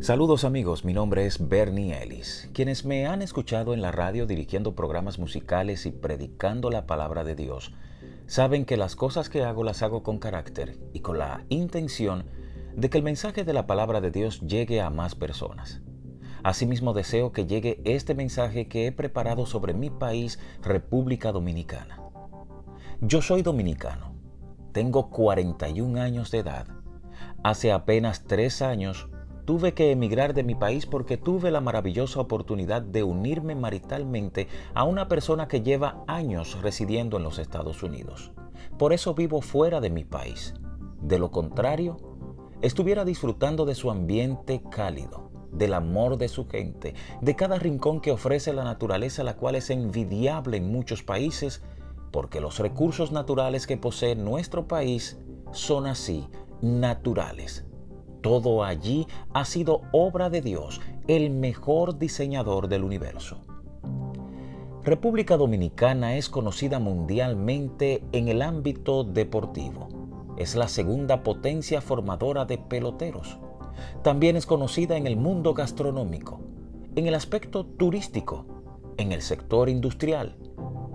Saludos amigos, mi nombre es Bernie Ellis. Quienes me han escuchado en la radio dirigiendo programas musicales y predicando la palabra de Dios, saben que las cosas que hago las hago con carácter y con la intención de que el mensaje de la palabra de Dios llegue a más personas. Asimismo deseo que llegue este mensaje que he preparado sobre mi país, República Dominicana. Yo soy dominicano, tengo 41 años de edad. Hace apenas tres años tuve que emigrar de mi país porque tuve la maravillosa oportunidad de unirme maritalmente a una persona que lleva años residiendo en los Estados Unidos. Por eso vivo fuera de mi país. De lo contrario, estuviera disfrutando de su ambiente cálido, del amor de su gente, de cada rincón que ofrece la naturaleza, la cual es envidiable en muchos países, porque los recursos naturales que posee nuestro país son así, naturales todo allí ha sido obra de Dios, el mejor diseñador del universo. República Dominicana es conocida mundialmente en el ámbito deportivo. Es la segunda potencia formadora de peloteros. También es conocida en el mundo gastronómico, en el aspecto turístico, en el sector industrial,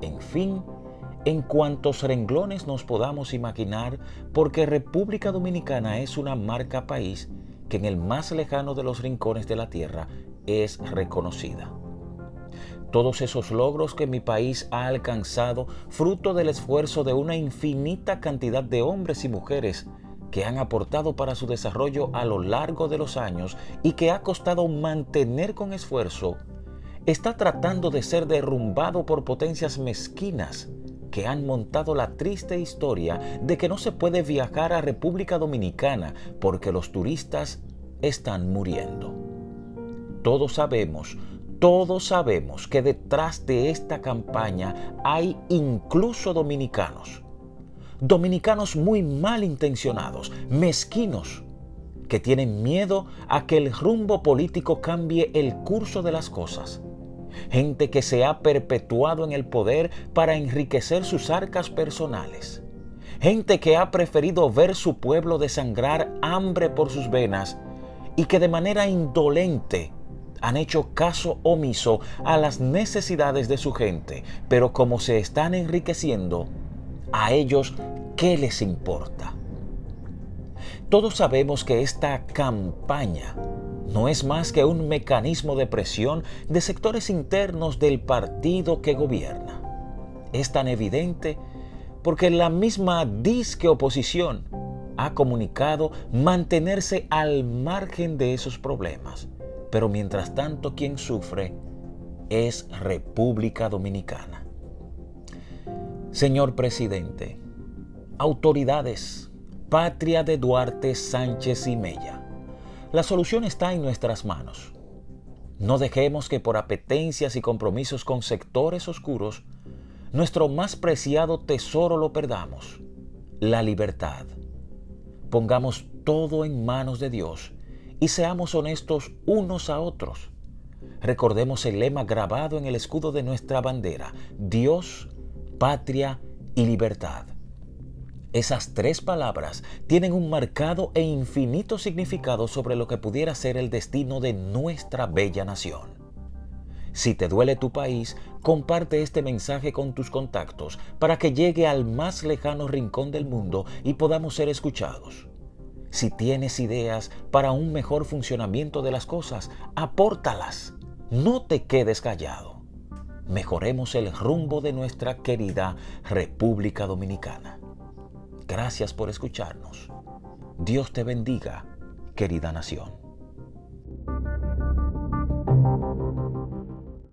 en fin, en cuantos renglones nos podamos imaginar, porque República Dominicana es una marca país que en el más lejano de los rincones de la tierra es reconocida. Todos esos logros que mi país ha alcanzado, fruto del esfuerzo de una infinita cantidad de hombres y mujeres que han aportado para su desarrollo a lo largo de los años y que ha costado mantener con esfuerzo, está tratando de ser derrumbado por potencias mezquinas que han montado la triste historia de que no se puede viajar a República Dominicana porque los turistas están muriendo. Todos sabemos, todos sabemos que detrás de esta campaña hay incluso dominicanos. Dominicanos muy mal intencionados, mezquinos, que tienen miedo a que el rumbo político cambie el curso de las cosas gente que se ha perpetuado en el poder para enriquecer sus arcas personales, gente que ha preferido ver su pueblo desangrar hambre por sus venas y que de manera indolente han hecho caso omiso a las necesidades de su gente, pero como se están enriqueciendo, a ellos, ¿qué les importa? Todos sabemos que esta campaña no es más que un mecanismo de presión de sectores internos del partido que gobierna. Es tan evidente porque la misma disque oposición ha comunicado mantenerse al margen de esos problemas. Pero mientras tanto quien sufre es República Dominicana. Señor presidente, autoridades, patria de Duarte Sánchez y Mella la solución está en nuestras manos. No dejemos que por apetencias y compromisos con sectores oscuros, nuestro más preciado tesoro lo perdamos, la libertad. Pongamos todo en manos de Dios y seamos honestos unos a otros. Recordemos el lema grabado en el escudo de nuestra bandera, Dios, patria y libertad. Esas tres palabras tienen un marcado e infinito significado sobre lo que pudiera ser el destino de nuestra bella nación. Si te duele tu país, comparte este mensaje con tus contactos para que llegue al más lejano rincón del mundo y podamos ser escuchados. Si tienes ideas para un mejor funcionamiento de las cosas, apórtalas. No te quedes callado. Mejoremos el rumbo de nuestra querida República Dominicana. Gracias por escucharnos. Dios te bendiga, querida nación.